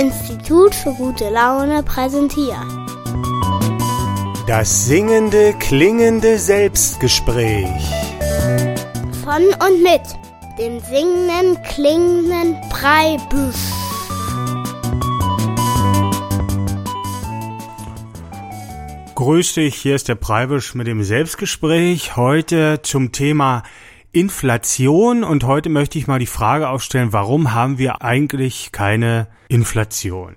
Institut für gute Laune präsentiert. Das singende, klingende Selbstgespräch. Von und mit dem singenden, klingenden Breibüsch. Grüß dich, hier ist der Preibisch mit dem Selbstgespräch. Heute zum Thema Inflation und heute möchte ich mal die Frage aufstellen, warum haben wir eigentlich keine Inflation?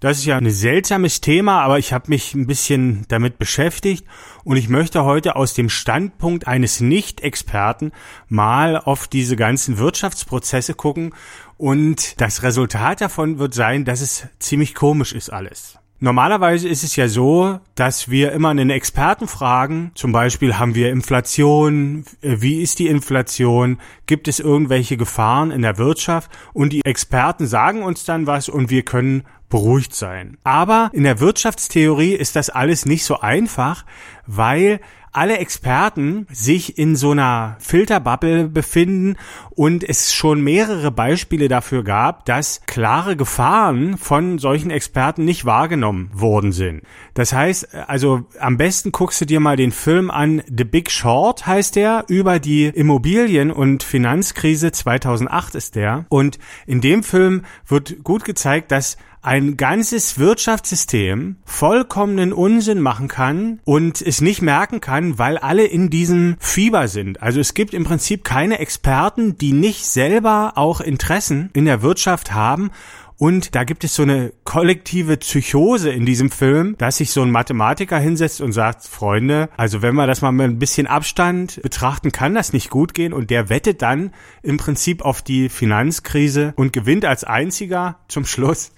Das ist ja ein seltsames Thema, aber ich habe mich ein bisschen damit beschäftigt und ich möchte heute aus dem Standpunkt eines Nicht-Experten mal auf diese ganzen Wirtschaftsprozesse gucken und das Resultat davon wird sein, dass es ziemlich komisch ist alles. Normalerweise ist es ja so, dass wir immer einen Experten fragen, zum Beispiel haben wir Inflation, wie ist die Inflation, gibt es irgendwelche Gefahren in der Wirtschaft? Und die Experten sagen uns dann was und wir können beruhigt sein. Aber in der Wirtschaftstheorie ist das alles nicht so einfach, weil alle Experten sich in so einer Filterbubble befinden und es schon mehrere Beispiele dafür gab, dass klare Gefahren von solchen Experten nicht wahrgenommen worden sind. Das heißt, also am besten guckst du dir mal den Film an, The Big Short heißt der, über die Immobilien- und Finanzkrise 2008 ist der. Und in dem Film wird gut gezeigt, dass ein ganzes Wirtschaftssystem vollkommenen Unsinn machen kann und es nicht merken kann, weil alle in diesem Fieber sind. Also es gibt im Prinzip keine Experten, die nicht selber auch Interessen in der Wirtschaft haben und da gibt es so eine kollektive Psychose in diesem Film, dass sich so ein Mathematiker hinsetzt und sagt, Freunde, also wenn man das mal mit ein bisschen Abstand betrachten, kann das nicht gut gehen. Und der wettet dann im Prinzip auf die Finanzkrise und gewinnt als einziger zum Schluss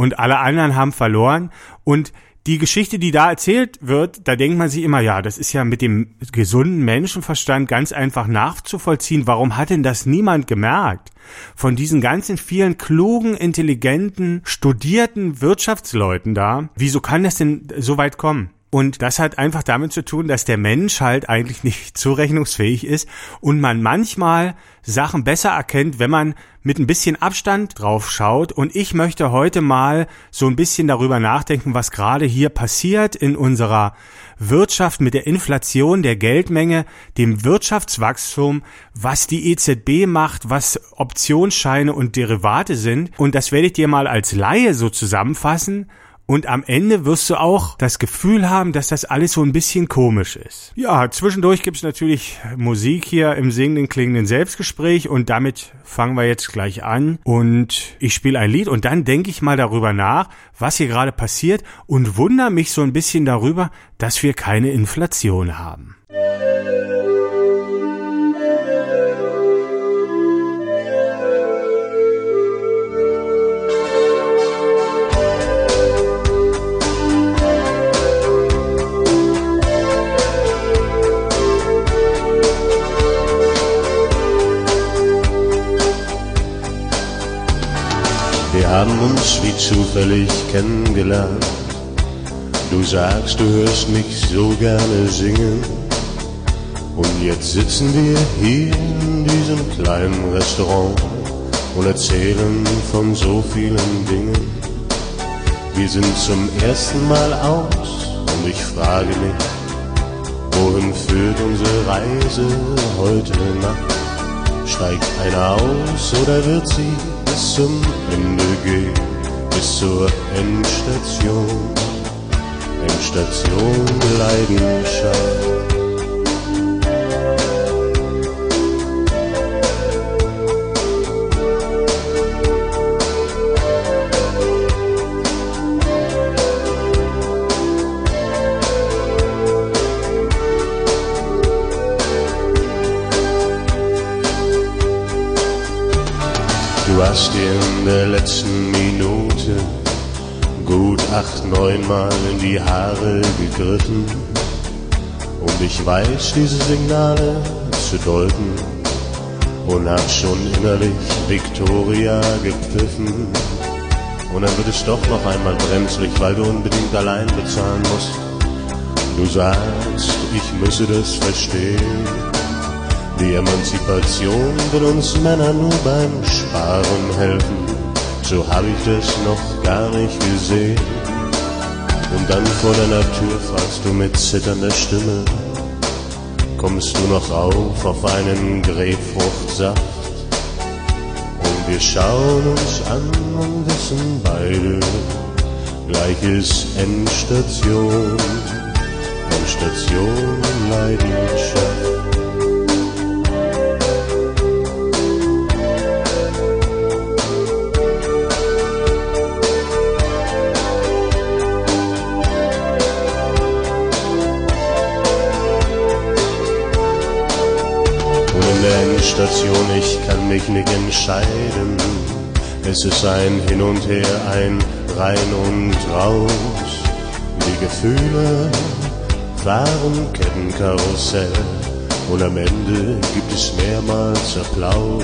und alle anderen haben verloren und die Geschichte, die da erzählt wird, da denkt man sich immer, ja, das ist ja mit dem gesunden Menschenverstand ganz einfach nachzuvollziehen. Warum hat denn das niemand gemerkt? Von diesen ganzen vielen klugen, intelligenten, studierten Wirtschaftsleuten da, wieso kann das denn so weit kommen? Und das hat einfach damit zu tun, dass der Mensch halt eigentlich nicht zurechnungsfähig ist und man manchmal Sachen besser erkennt, wenn man mit ein bisschen Abstand drauf schaut. Und ich möchte heute mal so ein bisschen darüber nachdenken, was gerade hier passiert in unserer Wirtschaft mit der Inflation der Geldmenge, dem Wirtschaftswachstum, was die EZB macht, was Optionsscheine und Derivate sind. Und das werde ich dir mal als Laie so zusammenfassen und am Ende wirst du auch das Gefühl haben, dass das alles so ein bisschen komisch ist. Ja, zwischendurch gibt's natürlich Musik hier im singenden, klingenden Selbstgespräch und damit fangen wir jetzt gleich an und ich spiele ein Lied und dann denke ich mal darüber nach, was hier gerade passiert und wundere mich so ein bisschen darüber, dass wir keine Inflation haben. Haben uns wie zufällig kennengelernt. Du sagst, du hörst mich so gerne singen. Und jetzt sitzen wir hier in diesem kleinen Restaurant und erzählen von so vielen Dingen. Wir sind zum ersten Mal aus und ich frage mich, wohin führt unsere Reise heute Nacht? Steigt einer aus oder wird sie bis zum Ende gehen, bis zur Endstation, Endstation Leidenschaft. Hast dir in der letzten Minute gut acht, neunmal in die Haare gegriffen. Und ich weiß diese Signale zu deuten und hab schon innerlich Victoria gepfiffen. Und dann wird es doch noch einmal brenzlig, weil du unbedingt allein bezahlen musst. Du sagst, ich müsse das verstehen die Emanzipation will uns Männer nur beim Sparen helfen. so hab ich das noch gar nicht gesehen. Und dann vor deiner Tür fragst du mit zitternder Stimme, kommst du noch auf auf einen Grapefruchtsaft? Und wir schauen uns an und wissen beide, gleich ist Endstation, Endstation Leidenschaft. Station, ich kann mich nicht entscheiden. Es ist ein Hin und Her, ein Rein und Raus. Die Gefühle fahren Kettenkarussell und am Ende gibt es mehrmals Applaus.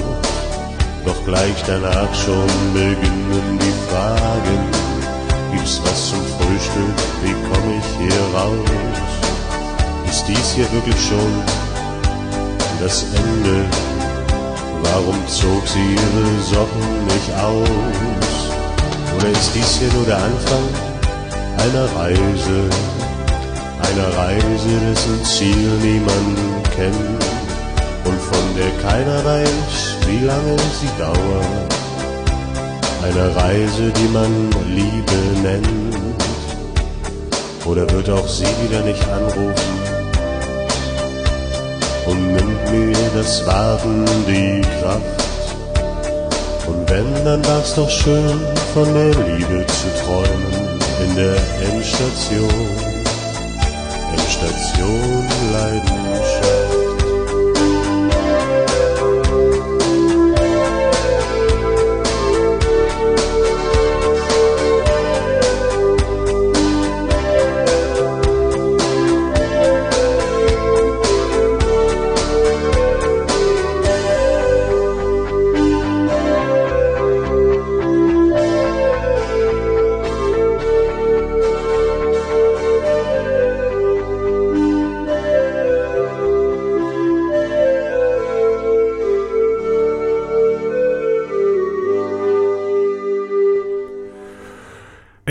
Doch gleich danach schon beginnen die Fragen. Gibt's was zum Frühstück? Wie komme ich hier raus? Ist dies hier wirklich schon das Ende? Warum zog sie ihre Socken nicht aus? Oder ist dies hier nur der Anfang einer Reise? Einer Reise, dessen Ziel niemand kennt und von der keiner weiß, wie lange sie dauert. Eine Reise, die man Liebe nennt. Oder wird auch sie wieder nicht anrufen? Und nimmt mir das Warten die Kraft. Und wenn, dann war's doch schön, von der Liebe zu träumen in der Endstation, Endstation Leidenschaft.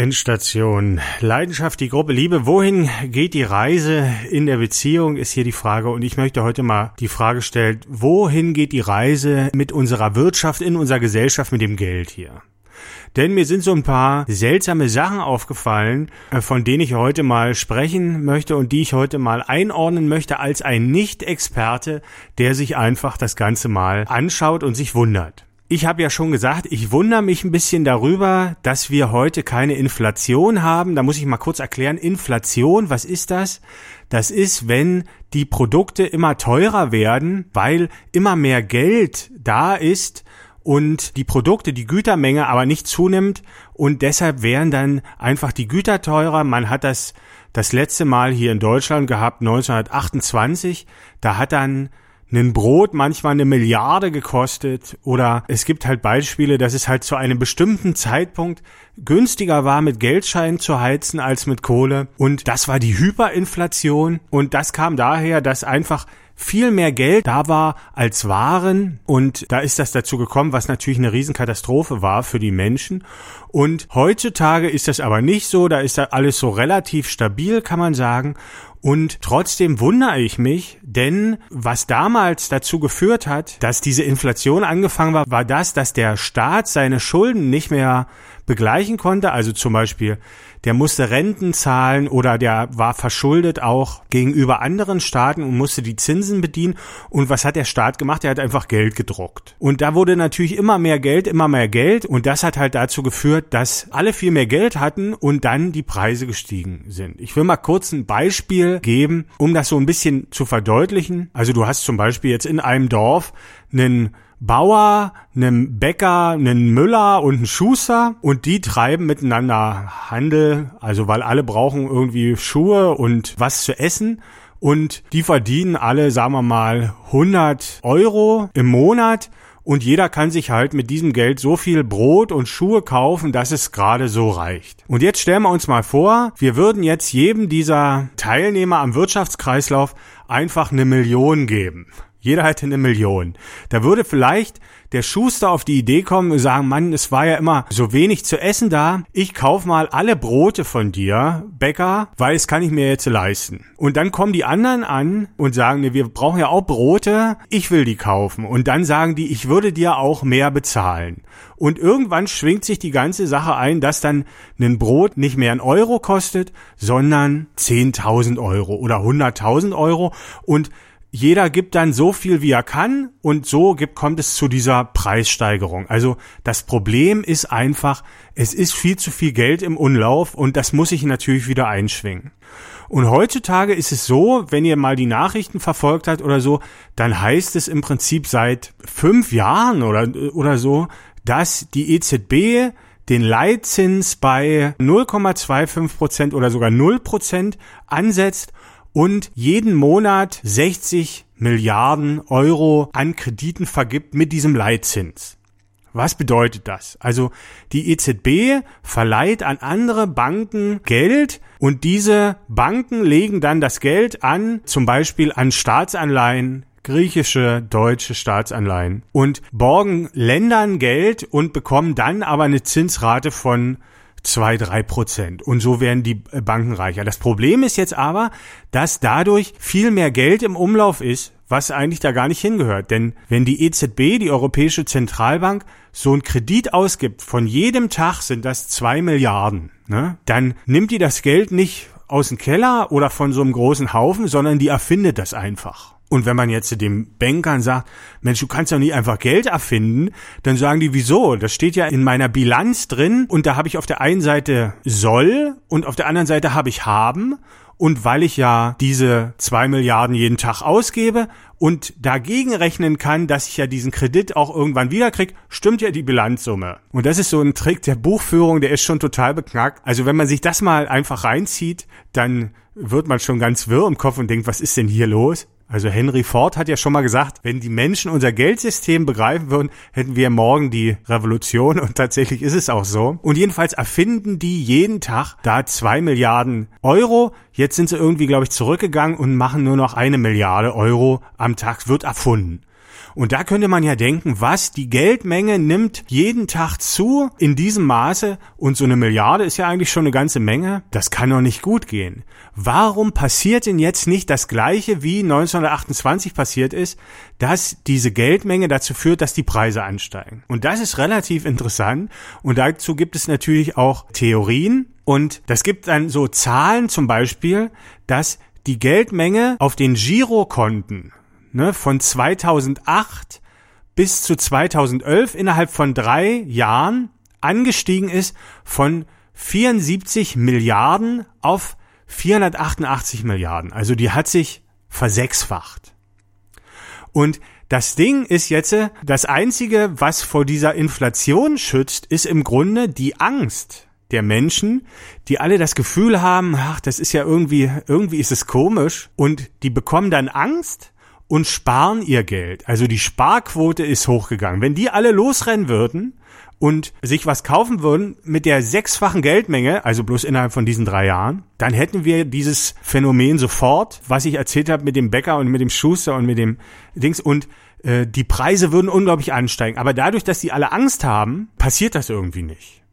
Endstation. Leidenschaft, die Gruppe Liebe. Wohin geht die Reise in der Beziehung, ist hier die Frage. Und ich möchte heute mal die Frage stellen, wohin geht die Reise mit unserer Wirtschaft, in unserer Gesellschaft, mit dem Geld hier? Denn mir sind so ein paar seltsame Sachen aufgefallen, äh, von denen ich heute mal sprechen möchte und die ich heute mal einordnen möchte als ein Nicht-Experte, der sich einfach das Ganze mal anschaut und sich wundert. Ich habe ja schon gesagt, ich wundere mich ein bisschen darüber, dass wir heute keine Inflation haben. Da muss ich mal kurz erklären, Inflation, was ist das? Das ist, wenn die Produkte immer teurer werden, weil immer mehr Geld da ist und die Produkte, die Gütermenge aber nicht zunimmt und deshalb wären dann einfach die Güter teurer. Man hat das das letzte Mal hier in Deutschland gehabt, 1928. Da hat dann ein Brot manchmal eine Milliarde gekostet oder es gibt halt Beispiele, dass es halt zu einem bestimmten Zeitpunkt günstiger war, mit Geldscheinen zu heizen als mit Kohle. Und das war die Hyperinflation. Und das kam daher, dass einfach viel mehr Geld da war als Waren und da ist das dazu gekommen, was natürlich eine Riesenkatastrophe war für die Menschen. Und heutzutage ist das aber nicht so, da ist da alles so relativ stabil, kann man sagen. Und trotzdem wundere ich mich, denn was damals dazu geführt hat, dass diese Inflation angefangen war, war das, dass der Staat seine Schulden nicht mehr begleichen konnte. Also zum Beispiel, der musste Renten zahlen oder der war verschuldet auch gegenüber anderen Staaten und musste die Zinsen bedienen. Und was hat der Staat gemacht? Er hat einfach Geld gedruckt. Und da wurde natürlich immer mehr Geld, immer mehr Geld. Und das hat halt dazu geführt, dass alle viel mehr Geld hatten und dann die Preise gestiegen sind. Ich will mal kurz ein Beispiel geben, um das so ein bisschen zu verdeutlichen. Also du hast zum Beispiel jetzt in einem Dorf einen Bauer, einem Bäcker, einen Müller und einen Schuster. Und die treiben miteinander Handel, also weil alle brauchen irgendwie Schuhe und was zu essen. Und die verdienen alle, sagen wir mal, 100 Euro im Monat. Und jeder kann sich halt mit diesem Geld so viel Brot und Schuhe kaufen, dass es gerade so reicht. Und jetzt stellen wir uns mal vor, wir würden jetzt jedem dieser Teilnehmer am Wirtschaftskreislauf einfach eine Million geben Jeder hätte eine Million. Da würde vielleicht der Schuster auf die Idee kommen und sagen, Mann, es war ja immer so wenig zu essen da. Ich kauf mal alle Brote von dir, Bäcker, weil es kann ich mir jetzt leisten. Und dann kommen die anderen an und sagen, nee, wir brauchen ja auch Brote. Ich will die kaufen. Und dann sagen die, ich würde dir auch mehr bezahlen. Und irgendwann schwingt sich die ganze Sache ein, dass dann ein Brot nicht mehr ein Euro kostet, sondern 10.000 Euro oder 100.000 Euro. Und jeder gibt dann so viel, wie er kann und so gibt, kommt es zu dieser Preissteigerung. Also das Problem ist einfach, es ist viel zu viel Geld im Umlauf und das muss sich natürlich wieder einschwingen. Und heutzutage ist es so, wenn ihr mal die Nachrichten verfolgt habt oder so, dann heißt es im Prinzip seit fünf Jahren oder, oder so, dass die EZB den Leitzins bei 0,25 Prozent oder sogar 0 Prozent ansetzt und jeden Monat 60 Milliarden Euro an Krediten vergibt mit diesem Leitzins. Was bedeutet das? Also die EZB verleiht an andere Banken Geld und diese Banken legen dann das Geld an, zum Beispiel an Staatsanleihen, griechische, deutsche Staatsanleihen und borgen Ländern Geld und bekommen dann aber eine Zinsrate von zwei, drei Prozent. Und so werden die Banken reicher. Das Problem ist jetzt aber, dass dadurch viel mehr Geld im Umlauf ist, was eigentlich da gar nicht hingehört. Denn wenn die EZB, die Europäische Zentralbank, so einen Kredit ausgibt, von jedem Tag sind das zwei Milliarden, ne? dann nimmt die das Geld nicht aus dem Keller oder von so einem großen Haufen, sondern die erfindet das einfach. Und wenn man jetzt dem Bankern sagt, Mensch, du kannst doch nie einfach Geld erfinden, dann sagen die, wieso? Das steht ja in meiner Bilanz drin und da habe ich auf der einen Seite soll und auf der anderen Seite habe ich haben. Und weil ich ja diese zwei Milliarden jeden Tag ausgebe und dagegen rechnen kann, dass ich ja diesen Kredit auch irgendwann wiederkrieg, stimmt ja die Bilanzsumme. Und das ist so ein Trick der Buchführung, der ist schon total beknackt. Also wenn man sich das mal einfach reinzieht, dann wird man schon ganz wirr im Kopf und denkt, was ist denn hier los? Also Henry Ford hat ja schon mal gesagt, wenn die Menschen unser Geldsystem begreifen würden, hätten wir morgen die Revolution und tatsächlich ist es auch so. Und jedenfalls erfinden die jeden Tag da zwei Milliarden Euro. Jetzt sind sie irgendwie, glaube ich, zurückgegangen und machen nur noch eine Milliarde Euro am Tag, wird erfunden. Und da könnte man ja denken, was, die Geldmenge nimmt jeden Tag zu in diesem Maße und so eine Milliarde ist ja eigentlich schon eine ganze Menge. Das kann doch nicht gut gehen. Warum passiert denn jetzt nicht das Gleiche wie 1928 passiert ist, dass diese Geldmenge dazu führt, dass die Preise ansteigen? Und das ist relativ interessant und dazu gibt es natürlich auch Theorien und das gibt dann so Zahlen zum Beispiel, dass die Geldmenge auf den Girokonten ne, von 2008 bis zu 2011 innerhalb von drei Jahren angestiegen ist von 74 Milliarden auf 488 Milliarden. Also die hat sich versechsfacht. Und das Ding ist jetzt, das Einzige, was vor dieser Inflation schützt, ist im Grunde die Angst der Menschen, die alle das Gefühl haben, ach, das ist ja irgendwie, irgendwie ist es komisch und die bekommen dann Angst und sparen ihr Geld. Also die Sparquote ist hochgegangen. Wenn die alle losrennen würden und sich was kaufen würden mit der sechsfachen Geldmenge, also bloß innerhalb von diesen drei Jahren, dann hätten wir dieses Phänomen sofort, was ich erzählt habe mit dem Bäcker und mit dem Schuster und mit dem Dings und äh, die Preise würden unglaublich ansteigen. Aber dadurch, dass die alle Angst haben, passiert das irgendwie nicht.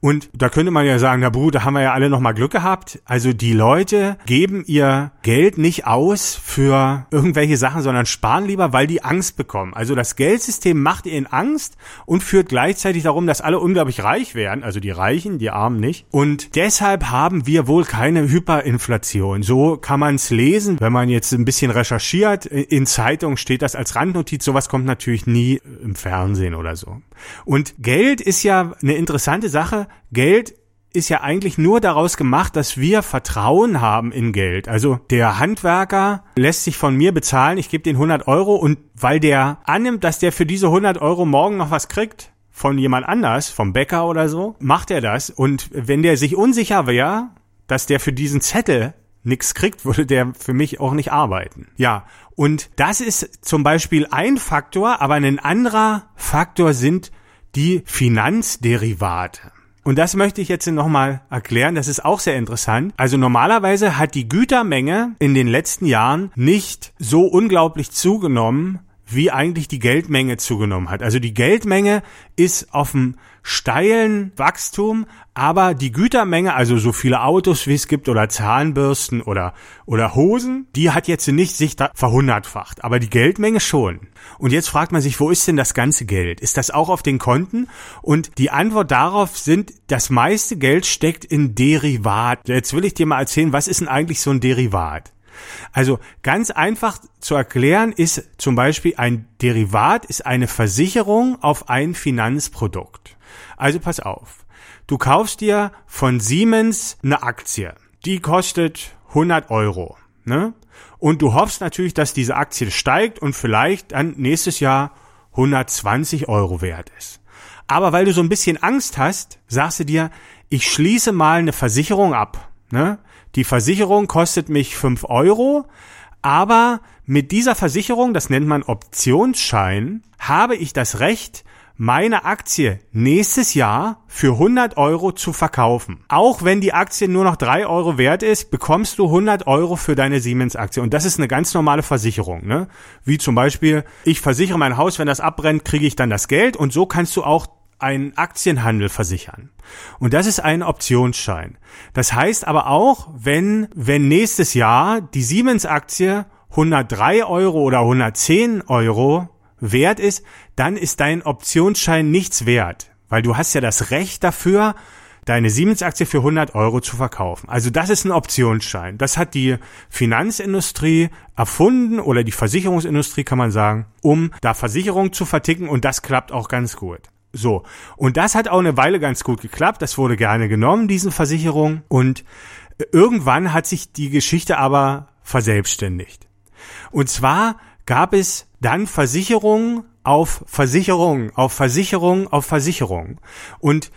Und da könnte man ja sagen, na Bruder, haben wir ja alle nochmal Glück gehabt. Also die Leute geben ihr Geld nicht aus für irgendwelche Sachen, sondern sparen lieber, weil die Angst bekommen. Also das Geldsystem macht ihnen Angst und führt gleichzeitig darum, dass alle unglaublich reich werden. Also die Reichen, die Armen nicht. Und deshalb haben wir wohl keine Hyperinflation. So kann man es lesen, wenn man jetzt ein bisschen recherchiert. In Zeitungen steht das als Randnotiz. Sowas kommt natürlich nie im Fernsehen oder so. Und Geld ist ja eine interessante Sache. Geld ist ja eigentlich nur daraus gemacht, dass wir Vertrauen haben in Geld. Also der Handwerker lässt sich von mir bezahlen, ich gebe den 100 Euro und weil der annimmt, dass der für diese 100 Euro morgen noch was kriegt, von jemand anders, vom Bäcker oder so, macht er das. Und wenn der sich unsicher wäre, dass der für diesen Zettel nichts kriegt, würde der für mich auch nicht arbeiten. Ja, und das ist zum Beispiel ein Faktor, aber ein anderer Faktor sind die Finanzderivate. Und das möchte ich jetzt nochmal erklären. Das ist auch sehr interessant. Also normalerweise hat die Gütermenge in den letzten Jahren nicht so unglaublich zugenommen, wie eigentlich die Geldmenge zugenommen hat. Also die Geldmenge ist auf dem steilen Wachstum, aber die Gütermenge, also so viele Autos wie es gibt oder Zahnbürsten oder, oder Hosen, die hat jetzt nicht sich da verhundertfacht, aber die Geldmenge schon. Und jetzt fragt man sich, wo ist denn das ganze Geld? Ist das auch auf den Konten? Und die Antwort darauf sind, das meiste Geld steckt in Derivat. Jetzt will ich dir mal erzählen, was ist denn eigentlich so ein Derivat? Also ganz einfach zu erklären ist zum Beispiel ein Derivat ist eine Versicherung auf ein Finanzprodukt. Also pass auf. Du kaufst dir von Siemens eine Aktie. Die kostet 100 Euro. Ne? Und du hoffst natürlich, dass diese Aktie steigt und vielleicht dann nächstes Jahr 120 Euro wert ist. Aber weil du so ein bisschen Angst hast, sagst du dir, ich schließe mal eine Versicherung ab. Ne? Die Versicherung kostet mich fünf Euro, aber mit dieser Versicherung, das nennt man Optionsschein, habe ich das Recht, meine Aktie nächstes Jahr für 100 Euro zu verkaufen. Auch wenn die Aktie nur noch 3 Euro wert ist, bekommst du 100 Euro für deine Siemens-Aktie. Und das ist eine ganz normale Versicherung. Ne? Wie zum Beispiel, ich versichere mein Haus, wenn das abbrennt, kriege ich dann das Geld. Und so kannst du auch einen Aktienhandel versichern. Und das ist ein Optionsschein. Das heißt aber auch, wenn, wenn nächstes Jahr die Siemens-Aktie 103 Euro oder 110 Euro wert ist, dann ist dein Optionsschein nichts wert, weil du hast ja das Recht dafür, deine Siemens-Aktie für 100 Euro zu verkaufen. Also das ist ein Optionsschein. Das hat die Finanzindustrie erfunden oder die Versicherungsindustrie kann man sagen, um da Versicherungen zu verticken und das klappt auch ganz gut. So. Und das hat auch eine Weile ganz gut geklappt. Das wurde gerne genommen, diesen Versicherungen. Und irgendwann hat sich die Geschichte aber verselbstständigt. Und zwar gab es dann Versicherungen auf Versicherungen, auf Versicherungen, auf Versicherungen. Und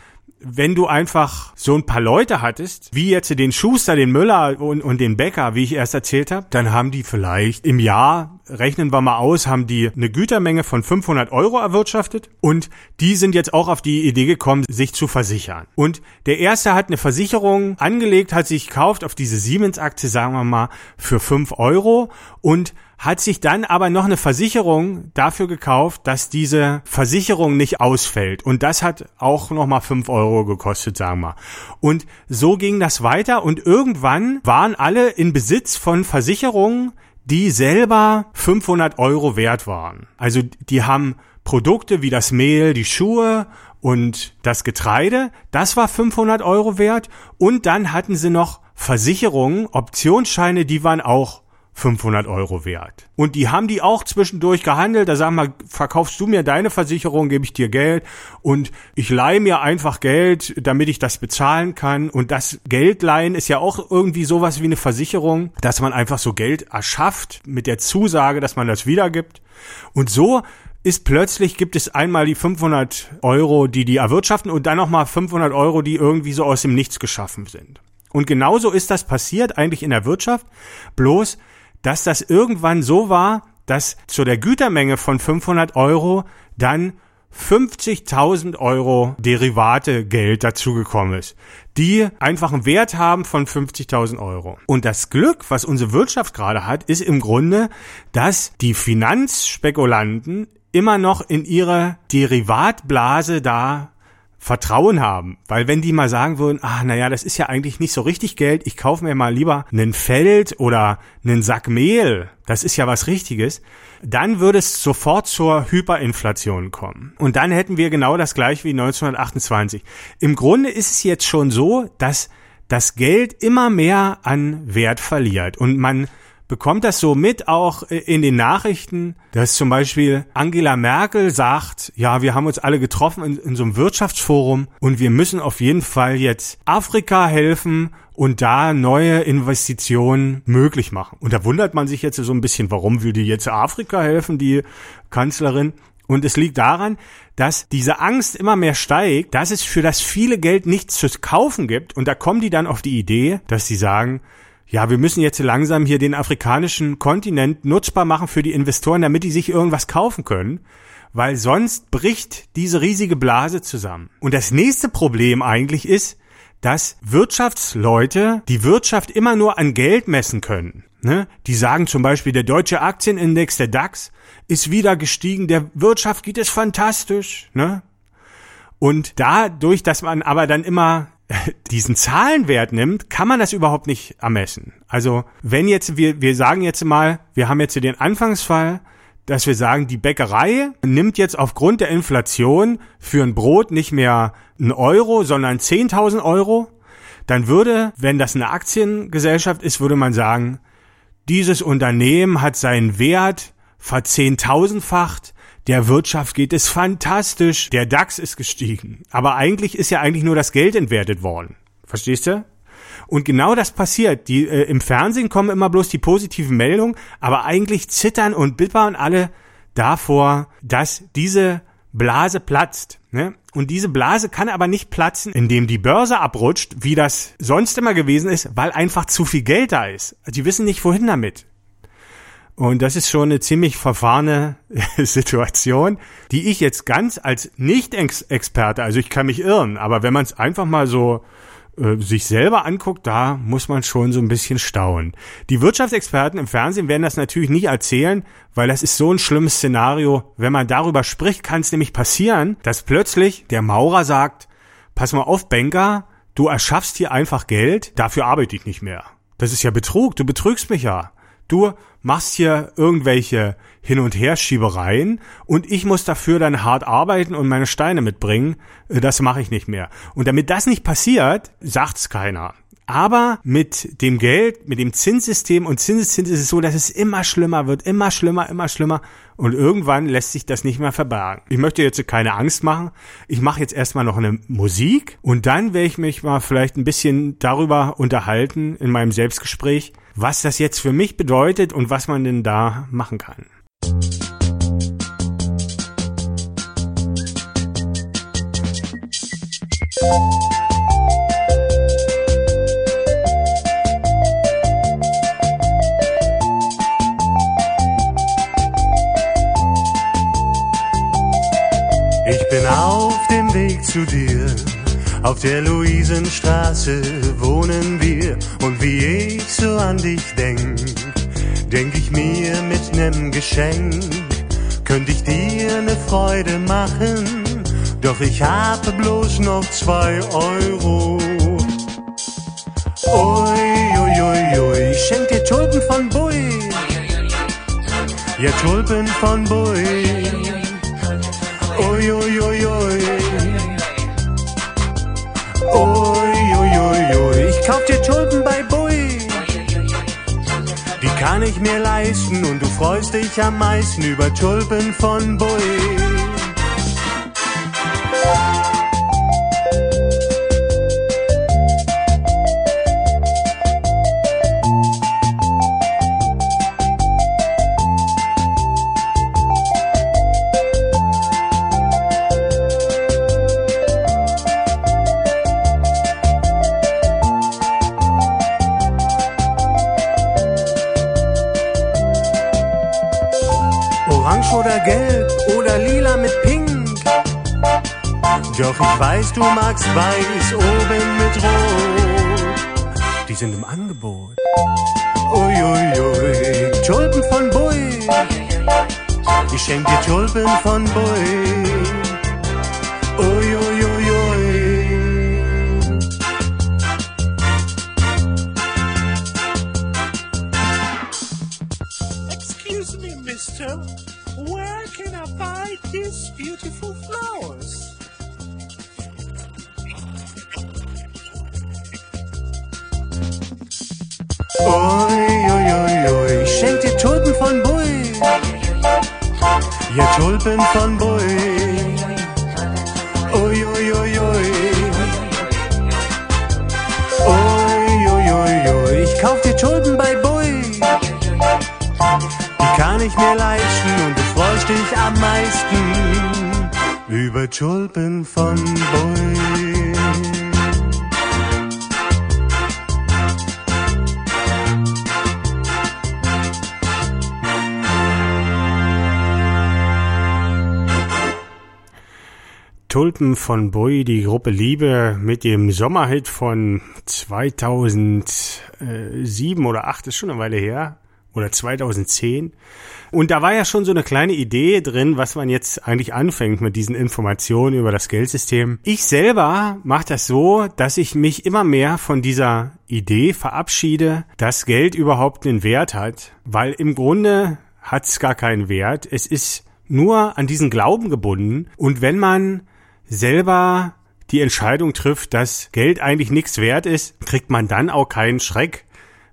wenn du einfach so ein paar Leute hattest, wie jetzt den Schuster, den Müller und, und den Bäcker, wie ich erst erzählt habe, dann haben die vielleicht im Jahr, rechnen wir mal aus, haben die eine Gütermenge von 500 Euro erwirtschaftet und die sind jetzt auch auf die Idee gekommen, sich zu versichern. Und der erste hat eine Versicherung angelegt, hat sich gekauft auf diese Siemens-Aktie, sagen wir mal, für 5 Euro und hat sich dann aber noch eine Versicherung dafür gekauft, dass diese Versicherung nicht ausfällt. Und das hat auch nochmal fünf Euro gekostet, sagen wir. Und so ging das weiter und irgendwann waren alle in Besitz von Versicherungen, die selber 500 Euro wert waren. Also die haben Produkte wie das Mehl, die Schuhe und das Getreide, das war 500 Euro wert. Und dann hatten sie noch Versicherungen, Optionsscheine, die waren auch 500 Euro wert. Und die haben die auch zwischendurch gehandelt. Da sagen wir, verkaufst du mir deine Versicherung, gebe ich dir Geld und ich leihe mir einfach Geld, damit ich das bezahlen kann. Und das Geldleihen ist ja auch irgendwie sowas wie eine Versicherung, dass man einfach so Geld erschafft mit der Zusage, dass man das wiedergibt. Und so ist plötzlich gibt es einmal die 500 Euro, die die erwirtschaften und dann nochmal 500 Euro, die irgendwie so aus dem Nichts geschaffen sind. Und genauso ist das passiert eigentlich in der Wirtschaft, bloß dass das irgendwann so war, dass zu der Gütermenge von 500 Euro dann 50.000 Euro Derivate Geld dazugekommen ist, die einfach einen Wert haben von 50.000 Euro. Und das Glück, was unsere Wirtschaft gerade hat, ist im Grunde, dass die Finanzspekulanten immer noch in ihrer Derivatblase da Vertrauen haben. Weil wenn die mal sagen würden, ah, naja, das ist ja eigentlich nicht so richtig Geld, ich kaufe mir mal lieber einen Feld oder einen Sack Mehl, das ist ja was Richtiges, dann würde es sofort zur Hyperinflation kommen. Und dann hätten wir genau das gleiche wie 1928. Im Grunde ist es jetzt schon so, dass das Geld immer mehr an Wert verliert und man bekommt das so mit auch äh, in den Nachrichten, dass zum Beispiel Angela Merkel sagt, ja, wir haben uns alle getroffen in, in so einem Wirtschaftsforum und wir müssen auf jeden Fall jetzt Afrika helfen und da neue Investitionen möglich machen. Und da wundert man sich jetzt so ein bisschen, warum will die jetzt Afrika helfen, die Kanzlerin? Und es liegt daran, dass diese Angst immer mehr steigt, dass es für das viele Geld nichts zu kaufen gibt. Und da kommen die dann auf die Idee, dass sie sagen, ja, wir müssen jetzt langsam hier den afrikanischen Kontinent nutzbar machen für die Investoren, damit die sich irgendwas kaufen können. weil sonst bricht diese riesige Blase zusammen. Und das nächste Problem eigentlich ist, dass Wirtschaftsleute die Wirtschaft immer nur an Geld messen können. Ne? Die sagen zum Beispiel, der deutsche Aktienindex, der DAX, ist wieder gestiegen, der Wirtschaft geht es fantastisch. Ne? Und dadurch, dass man aber dann immer diesen Zahlenwert nimmt, kann man das überhaupt nicht ermessen. Also wenn jetzt, wir, wir sagen jetzt mal, wir haben jetzt den Anfangsfall, dass wir sagen, die Bäckerei nimmt jetzt aufgrund der Inflation für ein Brot nicht mehr einen Euro, sondern 10.000 Euro, dann würde, wenn das eine Aktiengesellschaft ist, würde man sagen, dieses Unternehmen hat seinen Wert verzehntausendfacht, der Wirtschaft geht es fantastisch, der DAX ist gestiegen. Aber eigentlich ist ja eigentlich nur das Geld entwertet worden. Verstehst du? Und genau das passiert. Die, äh, Im Fernsehen kommen immer bloß die positiven Meldungen, aber eigentlich zittern und bibbern alle davor, dass diese Blase platzt. Ne? Und diese Blase kann aber nicht platzen, indem die Börse abrutscht, wie das sonst immer gewesen ist, weil einfach zu viel Geld da ist. Die wissen nicht, wohin damit. Und das ist schon eine ziemlich verfahrene Situation, die ich jetzt ganz als Nicht-Experte, also ich kann mich irren, aber wenn man es einfach mal so äh, sich selber anguckt, da muss man schon so ein bisschen staunen. Die Wirtschaftsexperten im Fernsehen werden das natürlich nicht erzählen, weil das ist so ein schlimmes Szenario. Wenn man darüber spricht, kann es nämlich passieren, dass plötzlich der Maurer sagt, pass mal auf, Banker, du erschaffst hier einfach Geld, dafür arbeite ich nicht mehr. Das ist ja Betrug, du betrügst mich ja. Du machst hier irgendwelche Hin- und Herschiebereien und ich muss dafür dann hart arbeiten und meine Steine mitbringen. Das mache ich nicht mehr. Und damit das nicht passiert, sagt's keiner. Aber mit dem Geld, mit dem Zinssystem und Zinseszins ist es so, dass es immer schlimmer wird, immer schlimmer, immer schlimmer. Und irgendwann lässt sich das nicht mehr verbergen. Ich möchte jetzt keine Angst machen. Ich mache jetzt erstmal noch eine Musik und dann werde ich mich mal vielleicht ein bisschen darüber unterhalten in meinem Selbstgespräch, was das jetzt für mich bedeutet und was man denn da machen kann. Ich bin auf dem Weg zu dir. Auf der Luisenstraße wohnen wir und wie ich so an dich denk, denk ich mir mit nem Geschenk, könnte ich dir ne Freude machen, doch ich habe bloß noch zwei Euro. Ui, ui, ui, ui, ich schenk dir Tulpen von Bui. Ja, Tulpen von Bui. Ui, ui, ui, ui. Ui, ui, ui, ui, ich kauf dir Tulpen bei Bui. Die kann ich mir leisten und du freust dich am meisten über Tulpen von Bui. Orange oder gelb oder lila mit pink. Doch ich weiß, du magst weiß oben mit rot. Die sind im Angebot. Uiuiui, ui, ui. Tulpen von Bui. Ich schenk dir Tulpen von Bui. Tulpen von Bui. Ui, ui, ui, ui. Ui, ui, ui, ui, ich kauf dir Tulpen bei Bui. Die kann ich mir leisten und du freust dich am meisten über Tulpen von Bui. Tulpen von Bui, die Gruppe Liebe mit dem Sommerhit von 2007 oder 8 ist schon eine Weile her oder 2010. Und da war ja schon so eine kleine Idee drin, was man jetzt eigentlich anfängt mit diesen Informationen über das Geldsystem. Ich selber mache das so, dass ich mich immer mehr von dieser Idee verabschiede, dass Geld überhaupt einen Wert hat, weil im Grunde hat es gar keinen Wert. Es ist nur an diesen Glauben gebunden. Und wenn man selber die Entscheidung trifft, dass Geld eigentlich nichts wert ist, kriegt man dann auch keinen Schreck,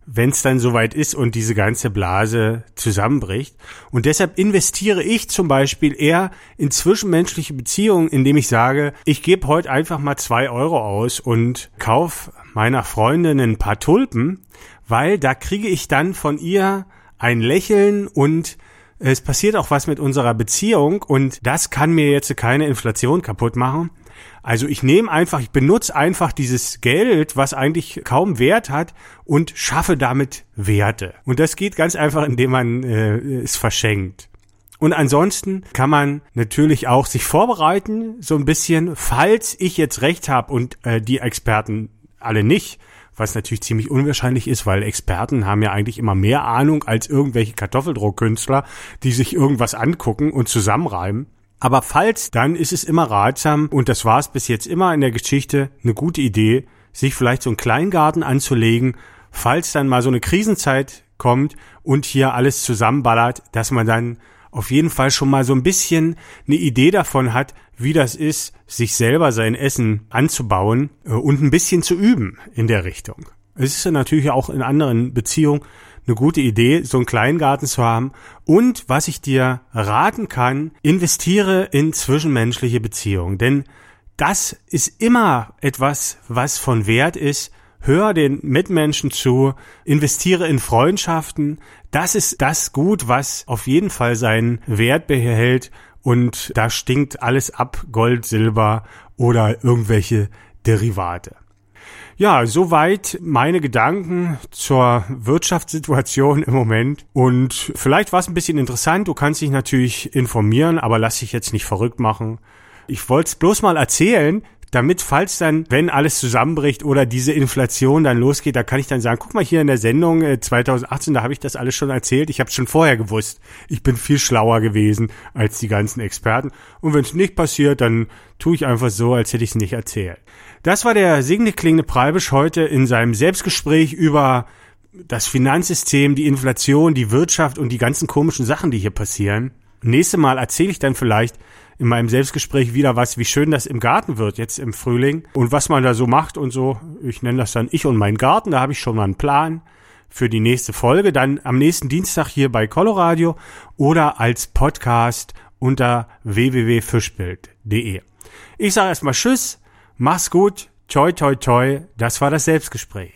wenn es dann soweit ist und diese ganze Blase zusammenbricht. Und deshalb investiere ich zum Beispiel eher in zwischenmenschliche Beziehungen, indem ich sage, ich gebe heute einfach mal zwei Euro aus und kauf meiner Freundin ein paar Tulpen, weil da kriege ich dann von ihr ein Lächeln und es passiert auch was mit unserer Beziehung und das kann mir jetzt keine Inflation kaputt machen. Also ich nehme einfach, ich benutze einfach dieses Geld, was eigentlich kaum Wert hat und schaffe damit Werte. Und das geht ganz einfach, indem man äh, es verschenkt. Und ansonsten kann man natürlich auch sich vorbereiten, so ein bisschen, falls ich jetzt recht habe und äh, die Experten alle nicht, was natürlich ziemlich unwahrscheinlich ist, weil Experten haben ja eigentlich immer mehr Ahnung als irgendwelche Kartoffeldruckkünstler, die sich irgendwas angucken und zusammenreimen. Aber falls, dann ist es immer ratsam, und das war es bis jetzt immer in der Geschichte, eine gute Idee, sich vielleicht so einen Kleingarten anzulegen, falls dann mal so eine Krisenzeit kommt und hier alles zusammenballert, dass man dann auf jeden Fall schon mal so ein bisschen eine Idee davon hat, wie das ist, sich selber sein Essen anzubauen äh, und ein bisschen zu üben in der Richtung. Es ist natürlich auch in anderen Beziehungen eine gute Idee, so einen Kleingarten zu haben. Und was ich dir raten kann, investiere in zwischenmenschliche Beziehungen. Denn das ist immer etwas, was von Wert ist. Hör den Mitmenschen zu, investiere in Freundschaften. Das ist das Gut, was auf jeden Fall seinen Wert behält und da stinkt alles ab, Gold, Silber oder irgendwelche Derivate. Ja, soweit meine Gedanken zur Wirtschaftssituation im Moment. Und vielleicht war es ein bisschen interessant. Du kannst dich natürlich informieren, aber lass dich jetzt nicht verrückt machen. Ich wollte es bloß mal erzählen, damit falls dann, wenn alles zusammenbricht oder diese Inflation dann losgeht, da kann ich dann sagen, guck mal hier in der Sendung 2018, äh, da habe ich das alles schon erzählt, ich habe es schon vorher gewusst. Ich bin viel schlauer gewesen als die ganzen Experten. Und wenn es nicht passiert, dann tue ich einfach so, als hätte ich es nicht erzählt. Das war der Signe Klingende Preibisch heute in seinem Selbstgespräch über das Finanzsystem, die Inflation, die Wirtschaft und die ganzen komischen Sachen, die hier passieren. Nächste Mal erzähle ich dann vielleicht, in meinem Selbstgespräch wieder was, wie schön das im Garten wird jetzt im Frühling und was man da so macht und so. Ich nenne das dann Ich und mein Garten, da habe ich schon mal einen Plan für die nächste Folge, dann am nächsten Dienstag hier bei Coloradio oder als Podcast unter www.fischbild.de. Ich sage erstmal Tschüss, mach's gut, toi toi toi, das war das Selbstgespräch.